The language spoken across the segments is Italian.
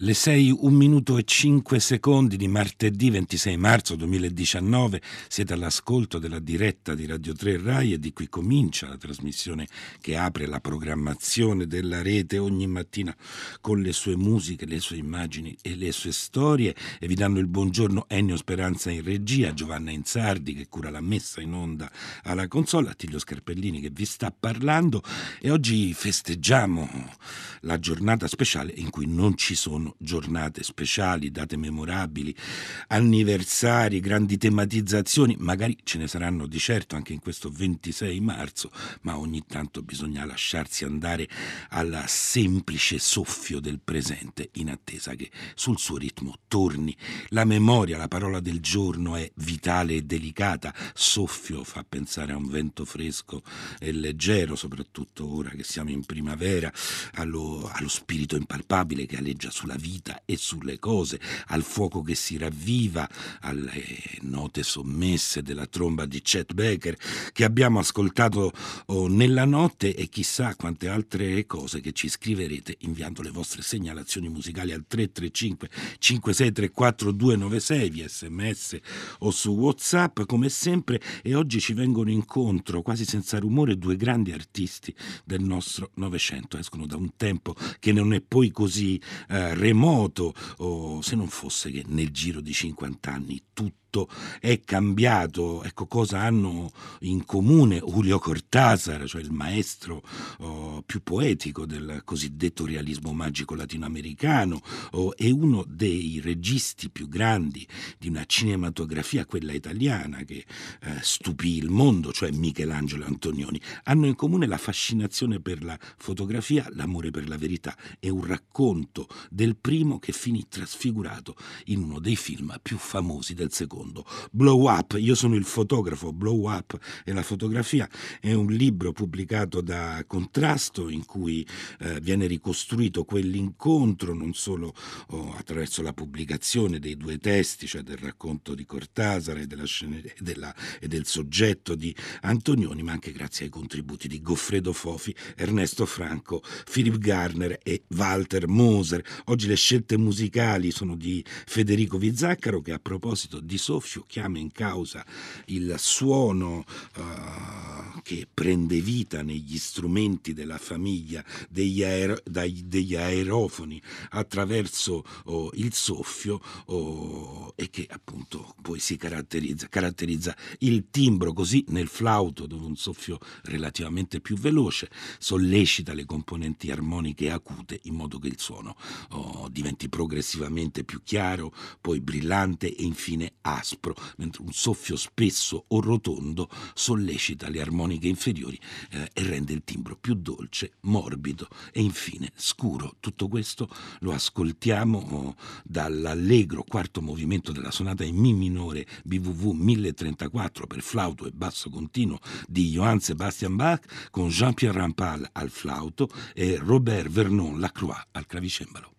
Le 6, 1 minuto e 5 secondi di martedì 26 marzo 2019 siete all'ascolto della diretta di Radio 3 Rai e di qui comincia la trasmissione che apre la programmazione della rete ogni mattina con le sue musiche, le sue immagini e le sue storie. E vi danno il buongiorno Ennio Speranza in regia, Giovanna Insardi che cura la messa in onda alla console, Attilio Scarpellini che vi sta parlando. E oggi festeggiamo la giornata speciale in cui non ci sono giornate speciali, date memorabili, anniversari, grandi tematizzazioni, magari ce ne saranno di certo anche in questo 26 marzo, ma ogni tanto bisogna lasciarsi andare al semplice soffio del presente in attesa che sul suo ritmo torni. La memoria, la parola del giorno è vitale e delicata, soffio fa pensare a un vento fresco e leggero, soprattutto ora che siamo in primavera, allo, allo spirito impalpabile che aleggia sulla vita e sulle cose, al fuoco che si ravviva, alle note sommesse della tromba di Chet Baker che abbiamo ascoltato oh, nella notte e chissà quante altre cose che ci scriverete inviando le vostre segnalazioni musicali al 335 5634 296 via sms o su whatsapp. Come sempre e oggi ci vengono incontro quasi senza rumore due grandi artisti del nostro Novecento. Escono da un tempo che non è poi così eh, remoto, o se non fosse che nel giro di 50 anni tutto tutto è cambiato. Ecco cosa hanno in comune Julio Cortázar, cioè il maestro oh, più poetico del cosiddetto realismo magico latinoamericano, oh, e uno dei registi più grandi di una cinematografia, quella italiana, che eh, stupì il mondo, cioè Michelangelo Antonioni. Hanno in comune la fascinazione per la fotografia, l'amore per la verità e un racconto del primo che finì trasfigurato in uno dei film più famosi del secondo secondo. Blow Up, io sono il fotografo, Blow Up e la fotografia è un libro pubblicato da Contrasto in cui eh, viene ricostruito quell'incontro non solo oh, attraverso la pubblicazione dei due testi, cioè del racconto di Cortasare e, scene, e, della, e del soggetto di Antonioni, ma anche grazie ai contributi di Goffredo Fofi, Ernesto Franco, Philip Garner e Walter Moser. Oggi le scelte musicali sono di Federico Vizzaccaro che a proposito di soffio chiama in causa il suono uh, che prende vita negli strumenti della famiglia degli, aer- dai, degli aerofoni attraverso oh, il soffio oh, e che appunto poi si caratterizza, caratterizza il timbro così nel flauto dove un soffio relativamente più veloce sollecita le componenti armoniche acute in modo che il suono oh, diventi progressivamente più chiaro, poi brillante e infine aspro, mentre un soffio spesso o rotondo sollecita le armoniche inferiori eh, e rende il timbro più dolce, morbido e infine scuro. Tutto questo lo ascoltiamo dall'allegro quarto movimento della sonata in Mi minore BWV 1034 per flauto e basso continuo di Johann Sebastian Bach con Jean-Pierre Rampal al flauto e Robert Vernon Lacroix al clavicembalo.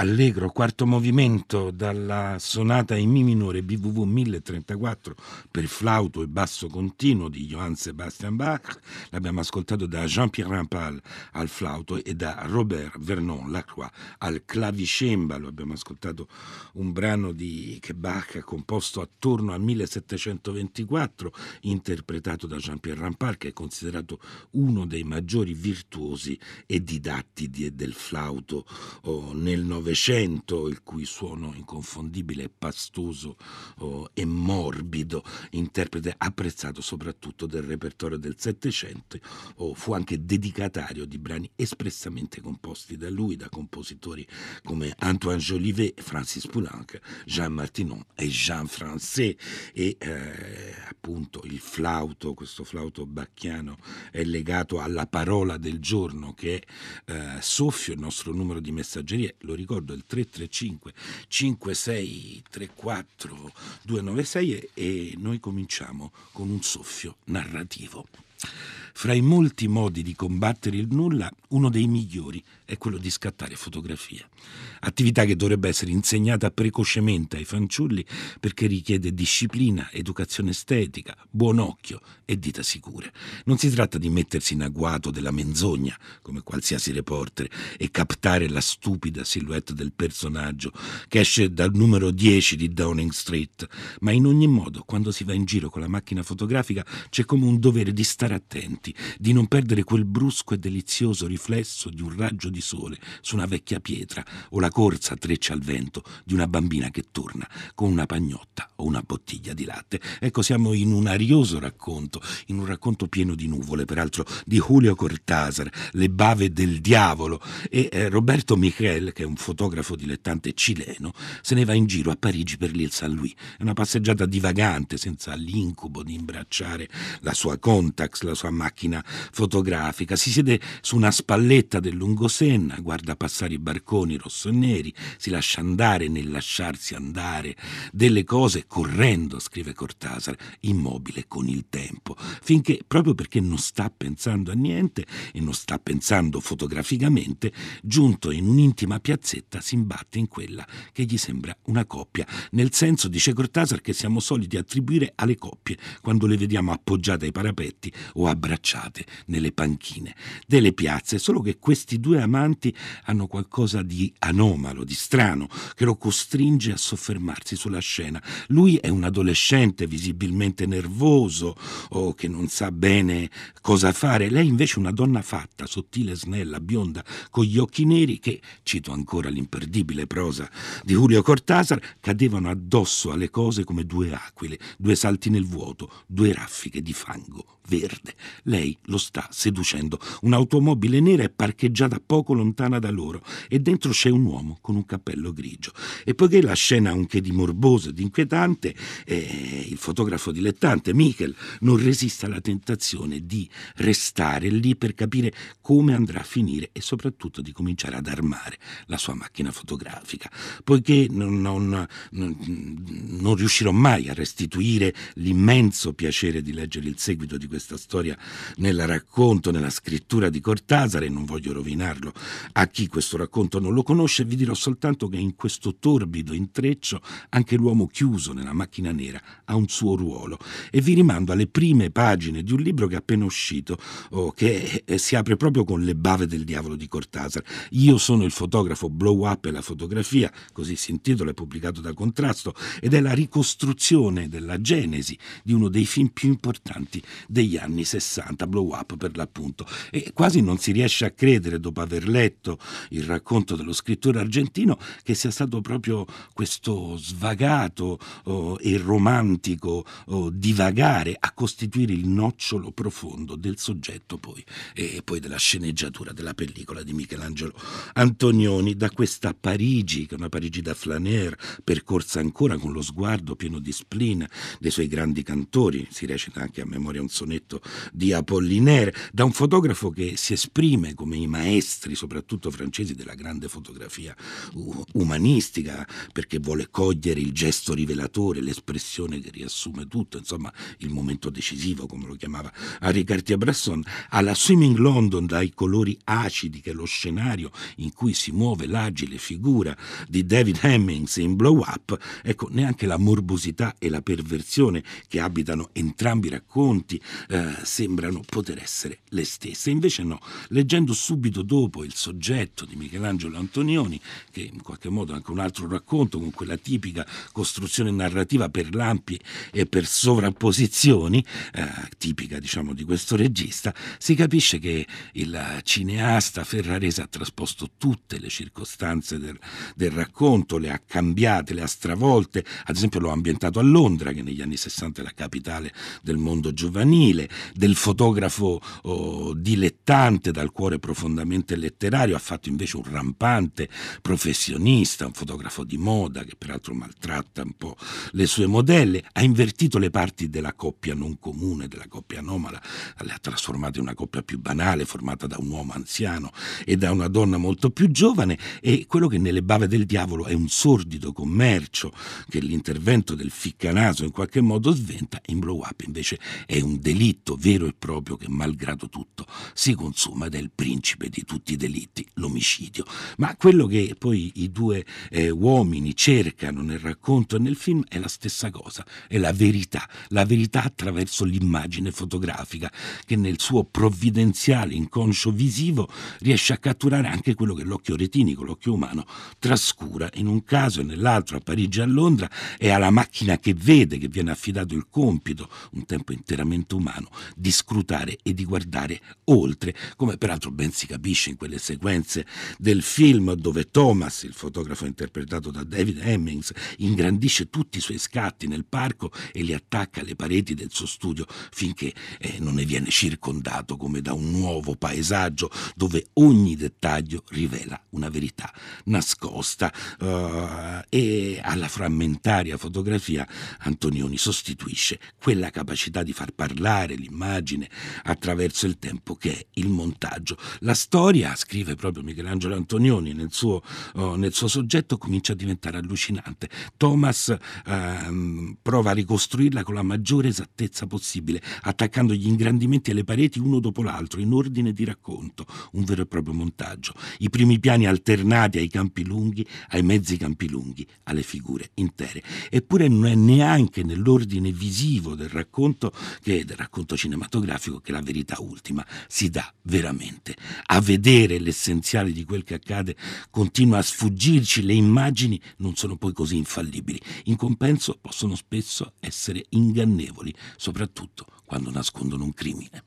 Allegro, quarto movimento dalla sonata in Mi minore BWV 1034 per flauto e basso continuo di Johann Sebastian Bach. L'abbiamo ascoltato da Jean-Pierre Rampal al flauto e da Robert Vernon Lacroix al clavicembalo. Abbiamo ascoltato un brano di, che Bach ha composto attorno al 1724, interpretato da Jean-Pierre Rampal, che è considerato uno dei maggiori virtuosi e didatti del flauto oh, nel Novecento Novecento, il cui suono inconfondibile pastoso oh, e morbido, interprete apprezzato soprattutto del repertorio del Settecento, oh, fu anche dedicatario di brani espressamente composti da lui, da compositori come Antoine Jolivet, Francis Poulenc, Jean Martinon e Jean Francais e eh, appunto il flauto, questo flauto bacchiano è legato alla parola del giorno che è eh, soffio, il nostro numero di messaggeria, lo ricordo ricordo il 335 5634 296 e noi cominciamo con un soffio narrativo. Fra i molti modi di combattere il nulla, uno dei migliori è quello di scattare fotografia. Attività che dovrebbe essere insegnata precocemente ai fanciulli perché richiede disciplina, educazione estetica, buon occhio e dita sicure. Non si tratta di mettersi in agguato della menzogna, come qualsiasi reporter, e captare la stupida silhouette del personaggio che esce dal numero 10 di Downing Street, ma in ogni modo, quando si va in giro con la macchina fotografica, c'è come un dovere di stare attenti, di non perdere quel brusco e delizioso riflesso di un raggio di sole su una vecchia pietra o la corsa treccia al vento di una bambina che torna con una pagnotta o una bottiglia di latte. Ecco, siamo in un arioso racconto, in un racconto pieno di nuvole, peraltro di Julio Cortázar, Le bave del diavolo, e eh, Roberto Michel, che è un fotografo dilettante cileno, se ne va in giro a Parigi per l'Île Saint-Louis. È una passeggiata divagante, senza l'incubo di imbracciare la sua Contax, la sua macchina fotografica. Si siede su una spalletta del Lungosena, guarda passare i barconi rosso e neri, si lascia andare nel lasciarsi andare delle cose correndo, scrive Cortázar, immobile con il tempo, finché proprio perché non sta pensando a niente e non sta pensando fotograficamente, giunto in un'intima piazzetta si imbatte in quella che gli sembra una coppia, nel senso, dice Cortázar, che siamo soliti attribuire alle coppie quando le vediamo appoggiate ai parapetti o abbracciate affacciate nelle panchine delle piazze, solo che questi due amanti hanno qualcosa di anomalo, di strano, che lo costringe a soffermarsi sulla scena. Lui è un adolescente visibilmente nervoso o che non sa bene cosa fare, lei invece è una donna fatta, sottile, snella, bionda, con gli occhi neri che, cito ancora l'imperdibile prosa di Julio Cortázar, cadevano addosso alle cose come due aquile, due salti nel vuoto, due raffiche di fango verde. Lei lo sta seducendo. Un'automobile nera è parcheggiata poco lontana da loro e dentro c'è un uomo con un cappello grigio. E poiché la scena ha un che di morboso ed inquietante, eh, il fotografo dilettante Michel non resiste alla tentazione di restare lì per capire come andrà a finire e soprattutto di cominciare ad armare la sua macchina fotografica, poiché non, non, non, non riuscirò mai a restituire l'immenso piacere di leggere il seguito di questa storia nel racconto, nella scrittura di Cortázar e non voglio rovinarlo. A chi questo racconto non lo conosce, vi dirò soltanto che in questo torbido intreccio anche l'uomo chiuso nella macchina nera ha un suo ruolo. E vi rimando alle prime pagine di un libro che è appena uscito, oh, che eh, si apre proprio con le bave del diavolo di Cortázar. Io sono il fotografo Blow Up e la fotografia, così si intitola, è pubblicato da Contrasto, ed è la ricostruzione della genesi di uno dei film più importanti degli anni 60, Blow Up per l'appunto. E quasi non si riesce a credere, dopo aver letto il racconto dello scrittore argentino, che sia stato proprio questo svagato oh, e romantico oh, divagare a costituire il nocciolo profondo del soggetto poi e poi della sceneggiatura della pellicola di Michelangelo Antonioni da questa Parigi, che è una Parigi da flaner, percorsa ancora con lo sguardo pieno di spleen dei suoi grandi cantori, si recita anche a memoria un sonetto di Apollinaire, da un fotografo che si esprime come i maestri, soprattutto francesi, della grande fotografia umanistica, perché vuole cogliere il gesto rivelatore, l'espressione che riassume tutto, insomma il momento decisivo, come lo chiamava Henri Cartier-Bresson, alla Swimming London dai colori acidi che è lo scenario in cui si muove l'agile figura di David Hemmings in Blow Up, ecco, neanche la morbosità e la perversione che abitano entrambi i racconti eh, sembrano poter essere le stesse. Invece no, leggendo subito dopo il soggetto di Michelangelo Antonioni, che in qualche modo è anche un altro racconto con quella tipica costruzione narrativa per lampi e per sovrapposizioni, eh, tipica diciamo di questo regista, si capisce che il cineasta ferrarese ha trasposto tutte le circostanze del, del racconto, le ha cambiate, le ha stravolte, ad esempio l'ho ambientato a Londra, che negli anni 60 è la capitale del mondo giovanile, del fotografo oh, dilettante dal cuore profondamente letterario, ha fatto invece un rampante professionista, un fotografo di moda che peraltro maltratta un po' le sue modelle, ha invertito le parti della coppia non comune, della coppia anomala, le ha trasformate in una coppia più banale, formata da un uomo anziano e da una donna molto più giovane e quello che nelle bave del diavolo è un sordido commercio che l'intervento del ficcanaso in qualche modo sventa, in Blow Up invece è un delitto vero e proprio che malgrado tutto si consuma ed è il principe di tutti i delitti, l'omicidio. Ma quello che poi i due eh, uomini cercano nel racconto e nel film è la stessa cosa, è la verità, la verità attraverso l'immagine fotografica che nel suo provvidenziale inconscio visivo riesce a catturare anche quello che l'occhio retinico, l'occhio umano, trascura in un caso e nell'altro a Parigi e a Londra è alla macchina che vede che viene affidato il compito, un tempo interamente umano, di scrutare e di guardare oltre, come peraltro ben si capisce in quelle sequenze del film dove Thomas, il fotografo interpretato da David Hemmings, ingrandisce tutti i suoi scatti nel parco e li attacca alle pareti del suo studio finché eh, non ne viene circondato come da un nuovo paesaggio dove ogni dettaglio rivela una verità nascosta. Uh, e alla frammentaria fotografia Antonioni sostituisce quella capacità di far parlare l'immagine attraverso il tempo che è il montaggio. La storia, scrive proprio Michelangelo Antonioni nel suo, uh, nel suo soggetto, comincia a diventare allucinante. Thomas uh, prova a ricostruirla con la maggiore esattezza possibile, attaccando gli ingrandimenti alle pareti uno dopo l'altro, in ordine di racconto, un vero e proprio montaggio. I primi piani alternati ai campi lunghi, ai mezzi campi lunghi, alle figure intere. Eppure non è neanche nell'ordine visivo del racconto, che del racconto cinematografico, cinematografico che la verità ultima si dà veramente. A vedere l'essenziale di quel che accade continua a sfuggirci, le immagini non sono poi così infallibili, in compenso possono spesso essere ingannevoli, soprattutto quando nascondono un crimine.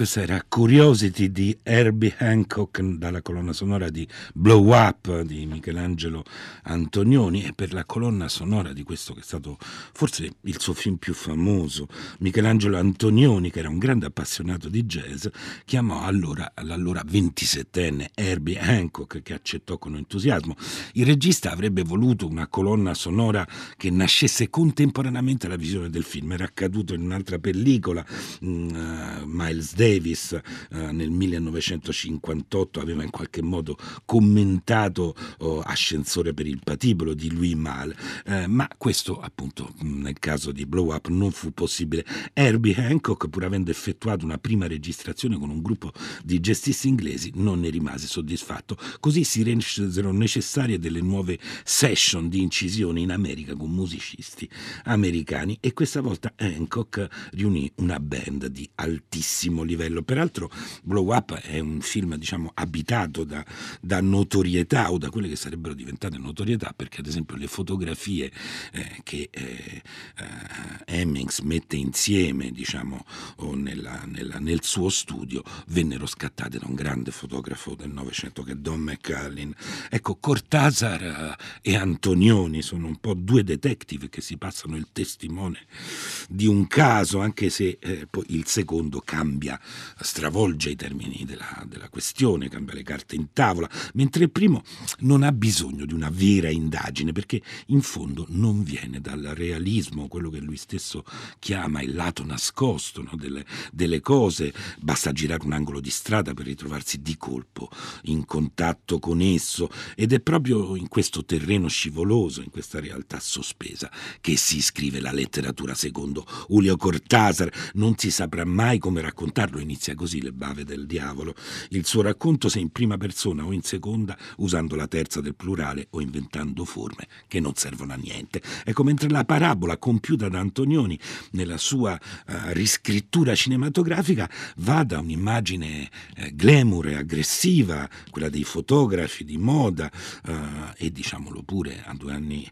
Questa era Curiosity di Herbie Hancock dalla colonna sonora di Blow Up di Michelangelo Antonioni e per la colonna sonora di questo che è stato forse il suo film più famoso, Michelangelo Antonioni, che era un grande appassionato di jazz, chiamò allora l'allora 27enne Herbie Hancock che accettò con entusiasmo. Il regista avrebbe voluto una colonna sonora che nascesse contemporaneamente alla visione del film, era accaduto in un'altra pellicola, uh, Miles Davis Davis eh, nel 1958 aveva in qualche modo commentato oh, Ascensore per il patibolo di Louis Malle, eh, ma questo appunto nel caso di Blow Up non fu possibile. Herbie Hancock, pur avendo effettuato una prima registrazione con un gruppo di gestisti inglesi, non ne rimase soddisfatto. Così si resero necessarie delle nuove session di incisione in America con musicisti americani e questa volta Hancock riunì una band di altissimo livello livello. Peraltro Blow Up è un film diciamo, abitato da, da, notorietà o da quelle che sarebbero diventate notorietà perché ad esempio le fotografie eh, che eh, eh, Hemmings mette insieme diciamo, nella, nella, nel suo studio vennero scattate da un grande fotografo del Novecento che è Don McCallin. Ecco, Cortázar eh, e Antonioni sono un po' due detective che si passano il testimone di un caso, anche se eh, poi il secondo cambia stravolge i termini della, della questione, cambia le carte in tavola, mentre il primo non ha bisogno di una vera indagine perché in fondo non viene dal realismo, quello che lui stesso chiama il lato nascosto no, delle, delle cose, basta girare un angolo di strada per ritrovarsi di colpo in contatto con esso ed è proprio in questo terreno scivoloso, in questa realtà sospesa, che si scrive la letteratura secondo Julio Cortázar, non si saprà mai come raccontarlo inizia così Le bave del diavolo. Il suo racconto se in prima persona o in seconda, usando la terza del plurale o inventando forme che non servono a niente. Ecco, mentre la parabola compiuta da Antonioni nella sua uh, riscrittura cinematografica va da un'immagine eh, glamour e aggressiva, quella dei fotografi di moda uh, e diciamolo pure a due anni,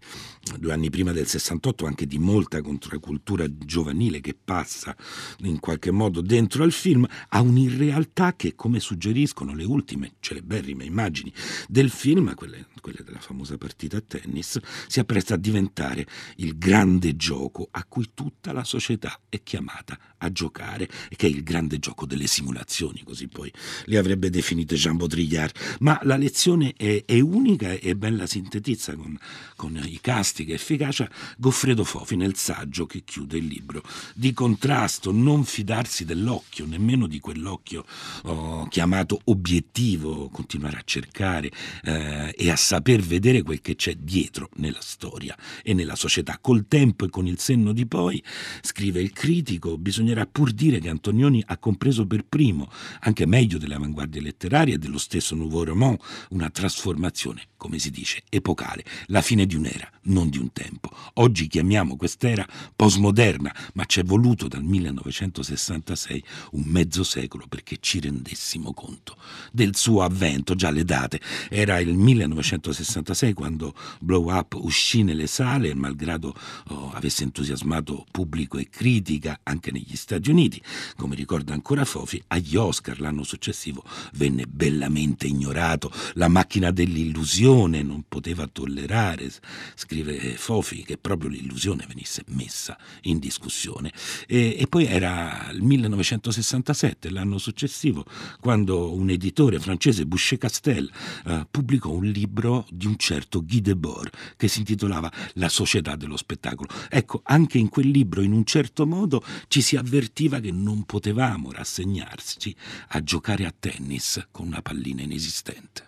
due anni prima del 68 anche di molta controcultura giovanile che passa in qualche modo dentro al film, a un'irrealtà che, come suggeriscono le ultime celeberrime immagini del film, quelle, quelle della famosa partita a tennis, si appresta a diventare il grande gioco a cui tutta la società è chiamata a giocare, che è il grande gioco delle simulazioni, così poi le avrebbe definite Jean Baudrillard. Ma la lezione è, è unica e ben la sintetizza con, con i casti che efficacia Goffredo Fofi nel saggio che chiude il libro. Di contrasto, non fidarsi dell'occhio, nemmeno di quell'occhio oh, chiamato obiettivo, continuare a cercare eh, e a saper vedere quel che c'è dietro nella storia e nella società. Col tempo e con il senno di poi scrive il critico, bisognerà pur dire che Antonioni ha compreso per primo, anche meglio delle avanguardie letterarie e dello stesso Nouveau Roman, una trasformazione, come si dice, epocale, la fine di un'era, non di un tempo. Oggi chiamiamo quest'era postmoderna, ma ci è voluto dal 1966 un mezzo secolo perché ci rendessimo conto del suo avvento, già le date. Era il 1966 quando Blow Up uscì nelle sale, malgrado oh, avesse entusiasmato pubblico e critica anche negli Stati Uniti. Come ricorda ancora Fofi, agli Oscar l'anno successivo venne bellamente ignorato. La macchina dell'illusione non poteva tollerare, scrive Fofi, che proprio l'illusione venisse messa in discussione. E, e poi era il 1967, l'anno successivo, quando un editore francese, Boucher Castel, eh, pubblicò un libro di un certo Guy Debord che si intitolava La società dello spettacolo. Ecco, anche in quel libro, in un certo modo, ci si avvertiva che non potevamo rassegnarci a giocare a tennis con una pallina inesistente.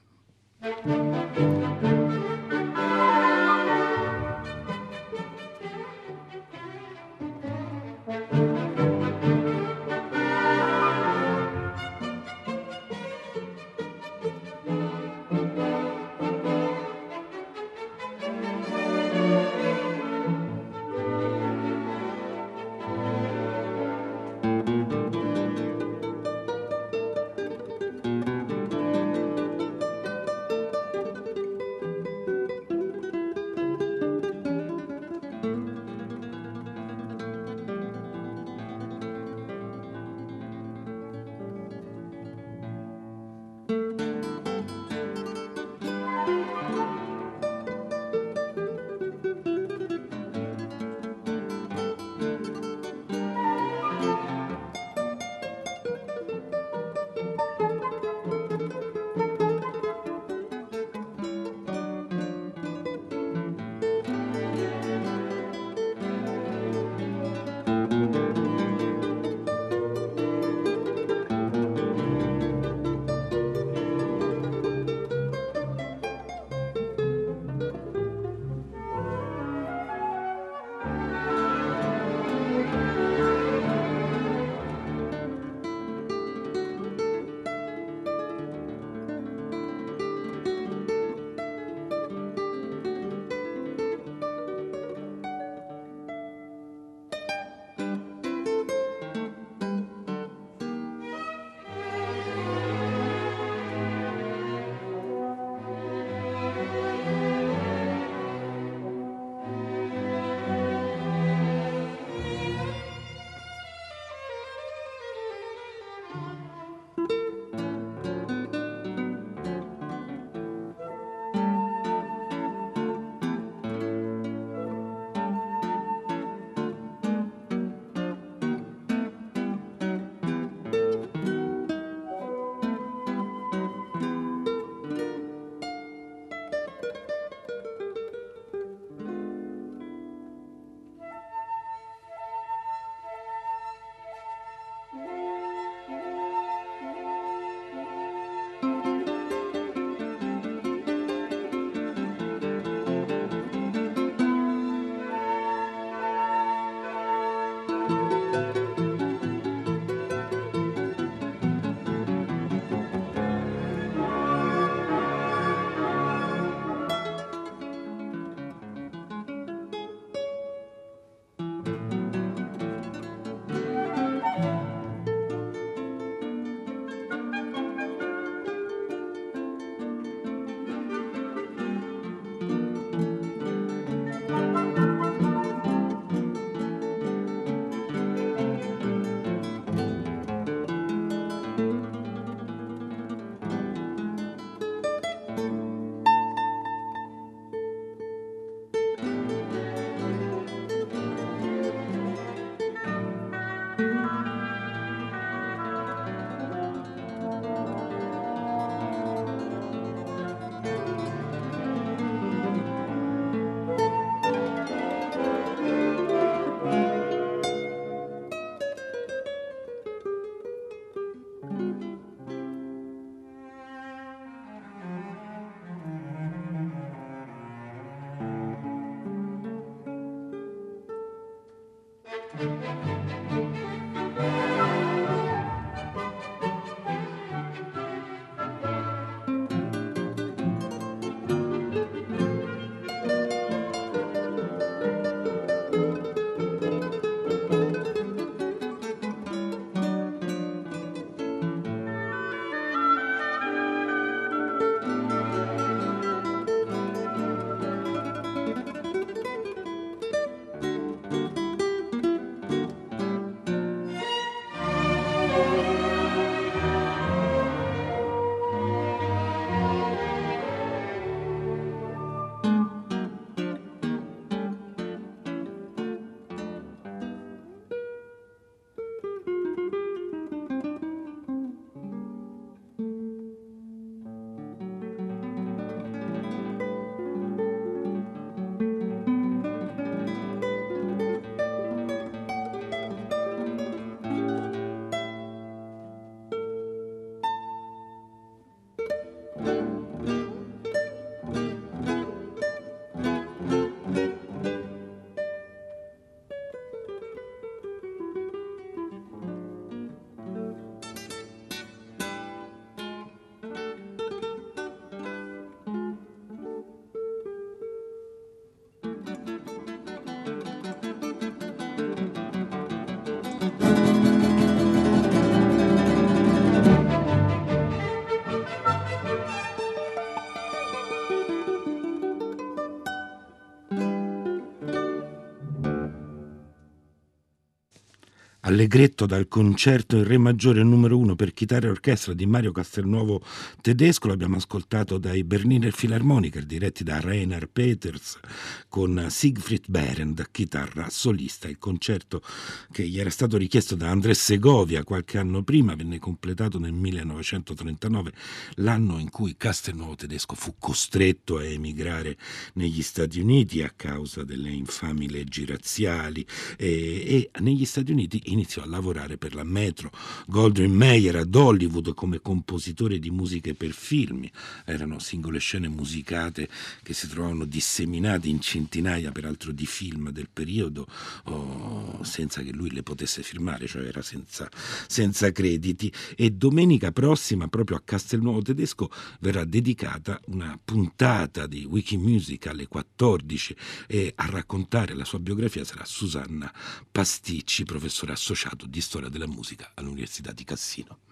Allegretto dal concerto in Re maggiore numero uno per chitarra e orchestra di Mario Castelnuovo tedesco, l'abbiamo ascoltato dai Berliner Philharmoniker diretti da Rainer Peters con Siegfried Berend, chitarra solista. Il concerto che gli era stato richiesto da Andrés Segovia qualche anno prima venne completato nel 1939, l'anno in cui Castelnuovo tedesco fu costretto a emigrare negli Stati Uniti a causa delle infami leggi razziali e, e negli Stati Uniti in iniziò a lavorare per la Metro Goldwyn Mayer ad Hollywood come compositore di musiche per film. Erano singole scene musicate che si trovavano disseminate in centinaia peraltro di film del periodo oh, senza che lui le potesse firmare, cioè era senza, senza crediti. E domenica prossima, proprio a Castelnuovo Tedesco, verrà dedicata una puntata di Wikimusic alle 14 e a raccontare la sua biografia sarà Susanna Pasticci, professore associato di storia della musica all'Università di Cassino.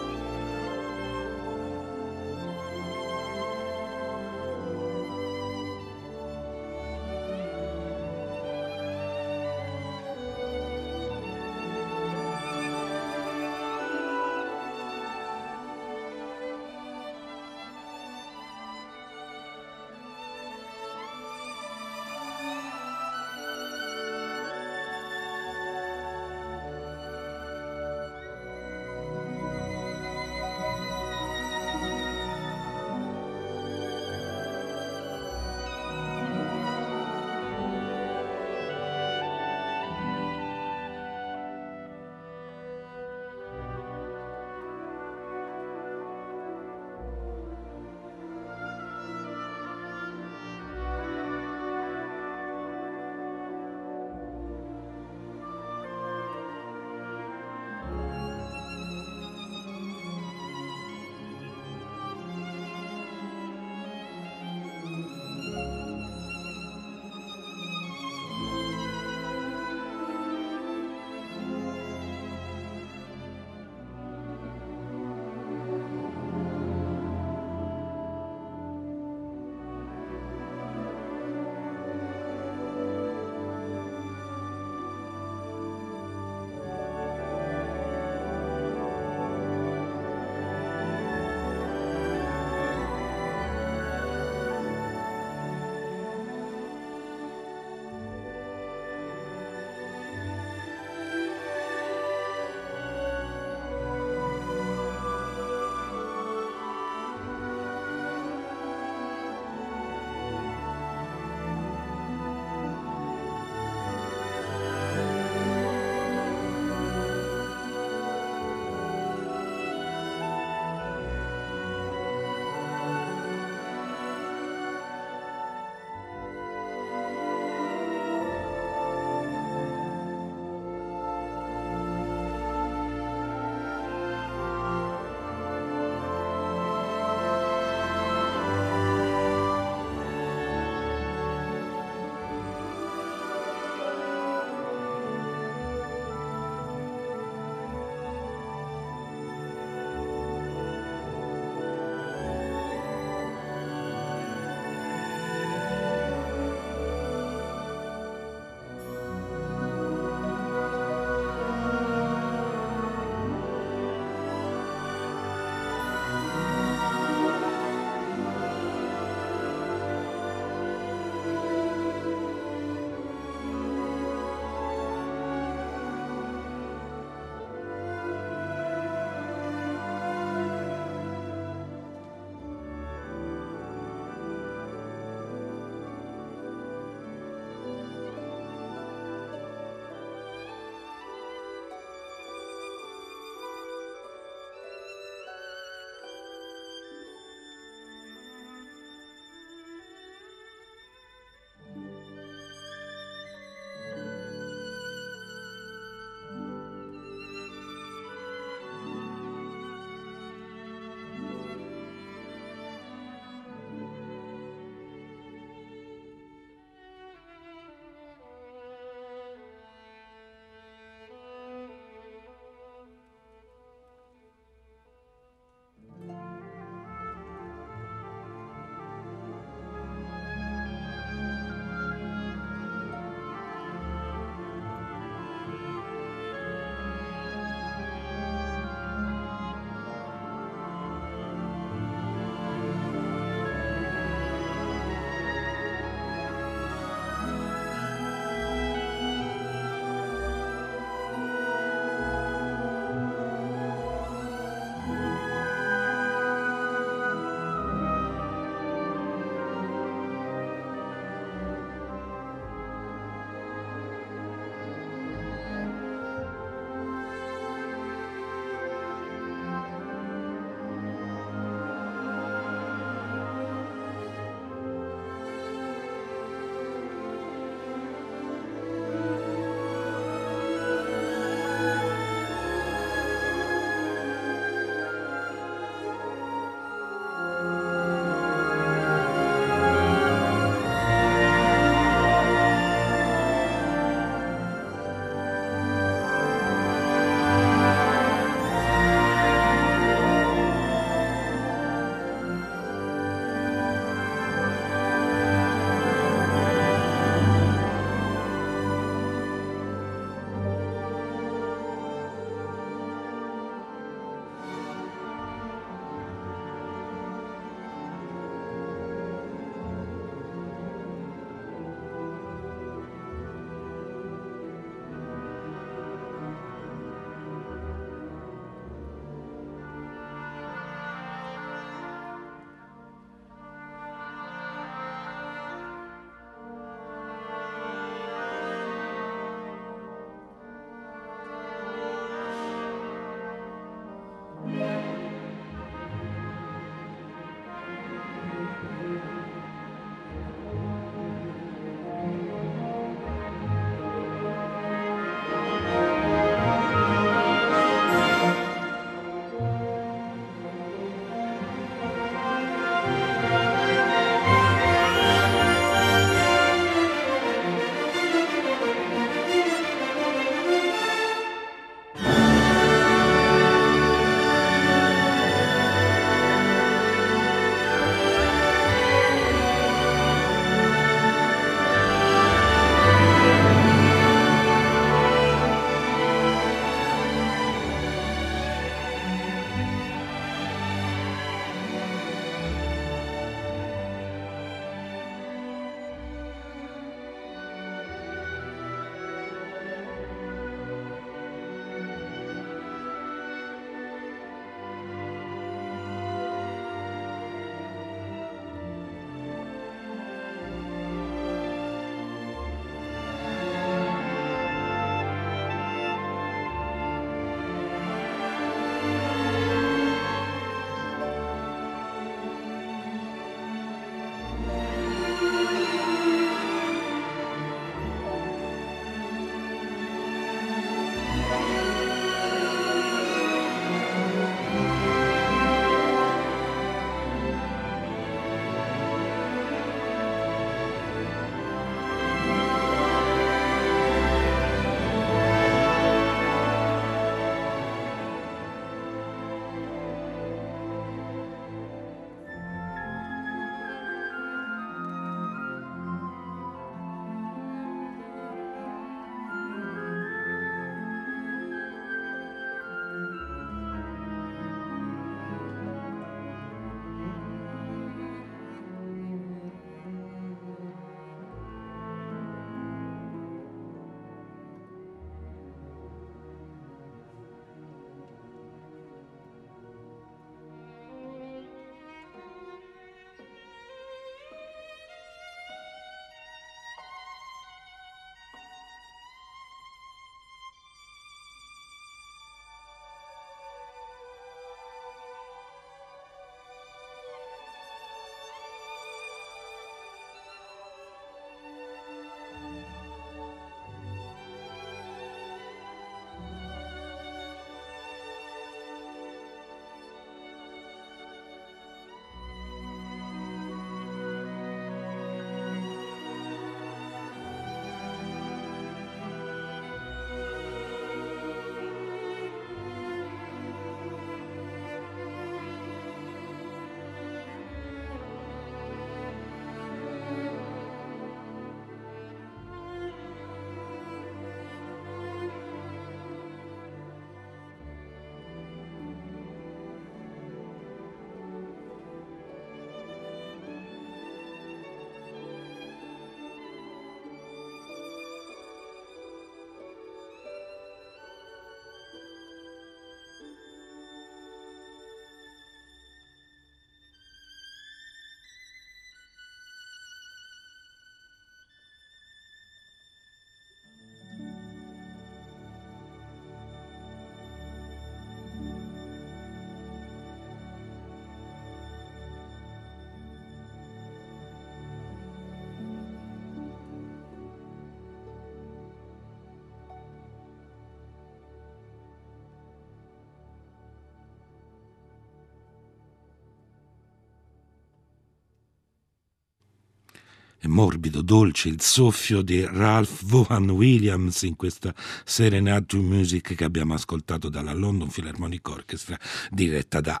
E morbido, dolce il soffio di Ralph Vaughan Williams in questa Serenade to Music che abbiamo ascoltato dalla London Philharmonic Orchestra diretta da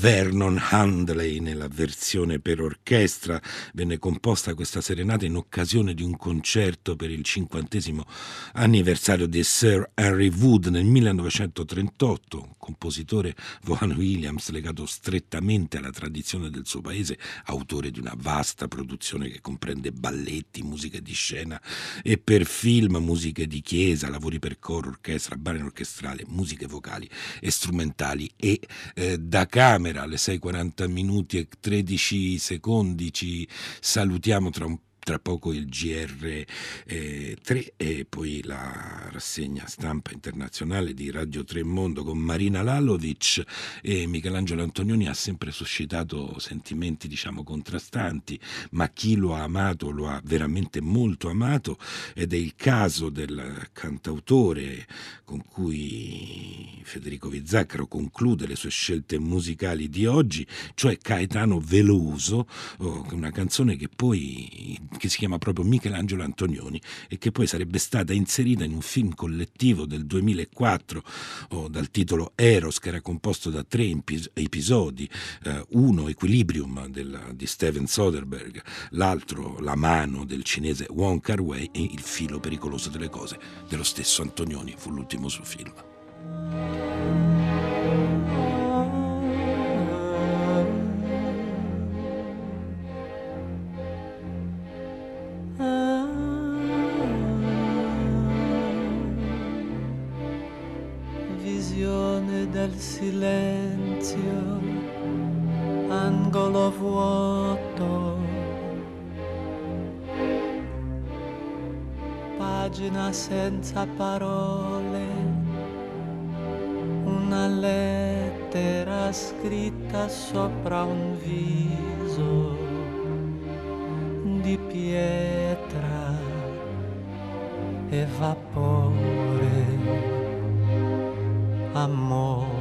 Vernon Handley nella versione per orchestra. Venne composta questa serenata in occasione di un concerto per il cinquantesimo anniversario di Sir Henry Wood nel 1938, compositore Vaughan Williams legato strettamente alla tradizione del suo paese, autore di una vasta produzione che comprende comprende balletti, musiche di scena e per film, musiche di chiesa, lavori per coro, orchestra, brani orchestrali, musiche vocali e strumentali. E eh, da camera alle 6.40 minuti e 13 secondi ci salutiamo tra un tra poco il GR3 eh, e poi la rassegna stampa internazionale di Radio 3 Mondo con Marina Lalovic e Michelangelo Antonioni ha sempre suscitato sentimenti diciamo contrastanti, ma chi lo ha amato lo ha veramente molto amato ed è il caso del cantautore con cui Federico Vizzaccaro conclude le sue scelte musicali di oggi, cioè Caetano Veloso, oh, una canzone che poi che si chiama proprio Michelangelo Antonioni e che poi sarebbe stata inserita in un film collettivo del 2004 oh, dal titolo Eros che era composto da tre episodi, eh, uno Equilibrium del, di Steven Soderbergh, l'altro La mano del cinese Wong Kar Wai e Il filo pericoloso delle cose dello stesso Antonioni, fu l'ultimo suo film. Senza parole, una lettera scritta sopra un viso di pietra e vapore amore.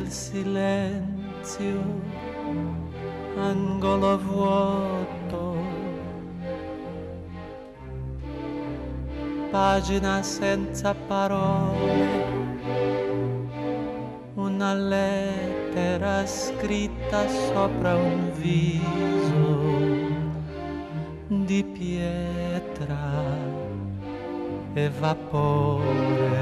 Del silenzio, angolo vuoto, pagina senza parole, una lettera scritta sopra un viso di pietra e vapore